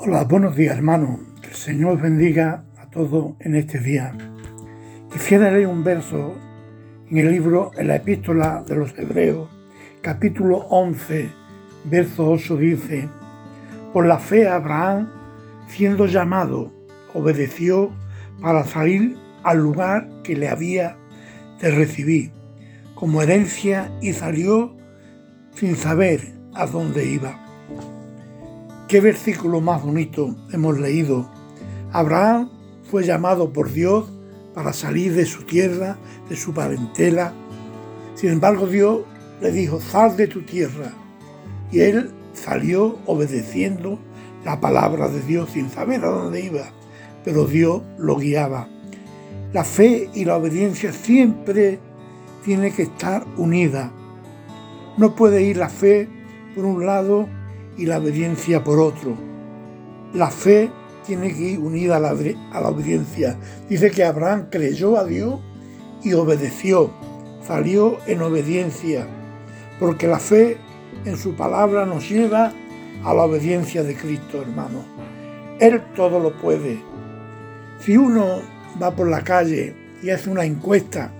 Hola, buenos días hermanos. Que el Señor bendiga a todos en este día. Quisiera leer un verso en el libro, en la epístola de los Hebreos, capítulo 11, verso 8 dice, Por la fe Abraham, siendo llamado, obedeció para salir al lugar que le había de recibir como herencia y salió sin saber a dónde iba. Qué versículo más bonito hemos leído. Abraham fue llamado por Dios para salir de su tierra, de su parentela. Sin embargo, Dios le dijo, sal de tu tierra. Y él salió obedeciendo la palabra de Dios sin saber a dónde iba, pero Dios lo guiaba. La fe y la obediencia siempre tiene que estar unida. No puede ir la fe por un lado y la obediencia por otro. La fe tiene que ir unida a la, a la obediencia. Dice que Abraham creyó a Dios y obedeció, salió en obediencia, porque la fe en su palabra nos lleva a la obediencia de Cristo, hermano. Él todo lo puede. Si uno va por la calle y hace una encuesta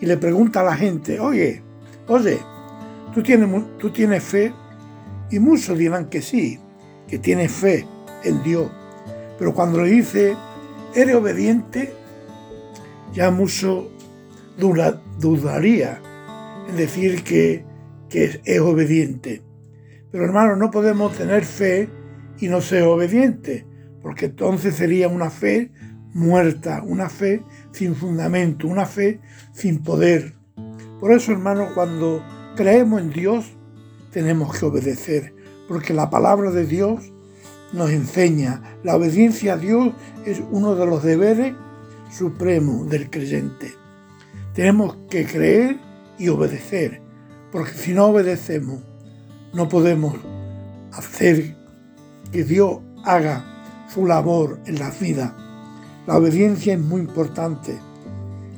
y le pregunta a la gente, oye, oye, ¿tú tienes, tú tienes fe? Y muchos dirán que sí, que tienes fe en Dios. Pero cuando le dice, ¿eres obediente? Ya mucho dudaría en decir que, que es obediente. Pero hermano, no podemos tener fe y no ser obediente, porque entonces sería una fe muerta, una fe sin fundamento, una fe sin poder. Por eso, hermano, cuando creemos en Dios, tenemos que obedecer, porque la palabra de Dios nos enseña. La obediencia a Dios es uno de los deberes supremos del creyente. Tenemos que creer y obedecer, porque si no obedecemos, no podemos hacer que Dios haga su labor en la vida la obediencia es muy importante.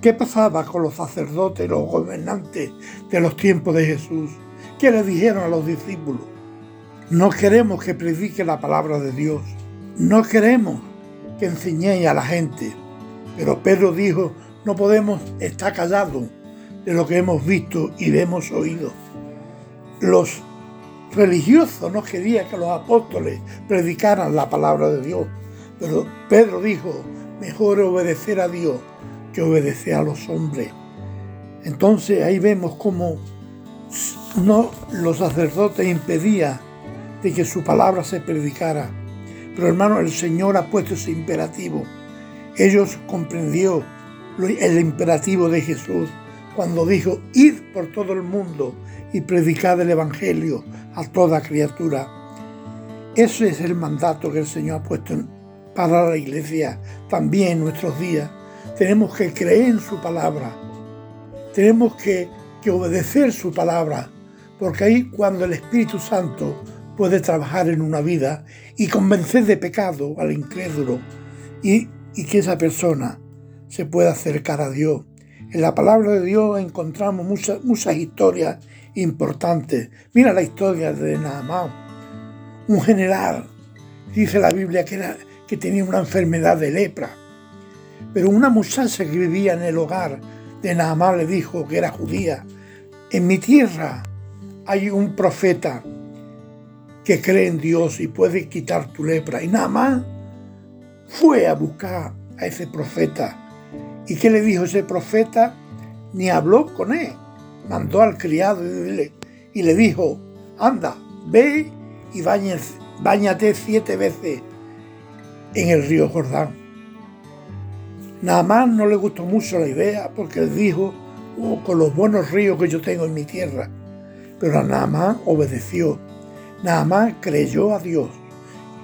¿Qué pasaba con los sacerdotes los gobernantes de los tiempos de Jesús? ¿Qué le dijeron a los discípulos? No queremos que predique la palabra de Dios. No queremos que enseñéis a la gente. Pero Pedro dijo, no podemos estar callados de lo que hemos visto y hemos oído. Los religiosos no querían que los apóstoles predicaran la palabra de Dios. Pero Pedro dijo, mejor obedecer a Dios que obedecer a los hombres. Entonces ahí vemos cómo no los sacerdotes impedían de que su palabra se predicara. Pero hermano, el Señor ha puesto ese imperativo. Ellos comprendió el imperativo de Jesús cuando dijo, ir por todo el mundo y predicar el Evangelio a toda criatura. Ese es el mandato que el Señor ha puesto para la iglesia también en nuestros días. Tenemos que creer en su palabra. Tenemos que, obedecer su palabra. Porque ahí cuando el Espíritu Santo puede trabajar en una vida y convencer de pecado al incrédulo y, que esa persona se pueda acercar a Dios. En la palabra de Dios encontramos muchas, historias importantes. Mira la historia de Naamán, un general. Dice la Biblia que que tenía una enfermedad de lepra. Pero una muchacha que vivía en el hogar de Naamán le dijo que era judía, en mi tierra hay un profeta que cree en Dios y puede quitar tu lepra. Y Naamán fue a buscar a ese profeta. ¿Y qué le dijo ese profeta? Ni habló con él. Mandó al criado y le, dijo, anda, ve y bañate siete veces en el río Jordán. Nada más no le gustó mucho la idea porque él dijo, oh, con los buenos ríos que yo tengo en mi tierra. Pero más obedeció, nada más creyó a Dios,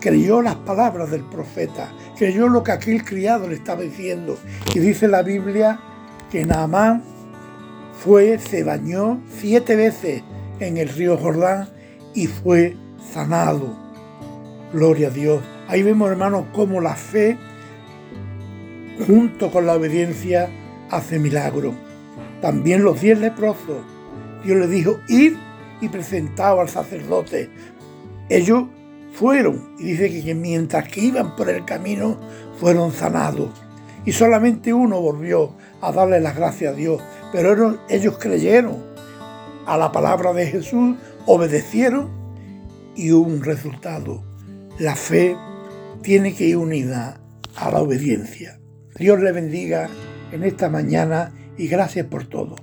creyó las palabras del profeta, creyó lo que aquel criado le estaba diciendo. Y dice la Biblia que más fue, se bañó siete veces en el río Jordán y fue sanado. Gloria a Dios. Ahí vemos, hermanos, cómo la fe, junto con la obediencia, hace milagro. También los diez leprosos, Dios les dijo, ir y presentaos al sacerdote. Ellos fueron, y dice que mientras que iban por el camino, fueron sanados. Y solamente uno volvió a darle las gracias a Dios, pero ellos creyeron a la palabra de Jesús, obedecieron y hubo un resultado. La fe tiene que ir unida a la obediencia. Dios le bendiga en esta mañana y gracias por todo.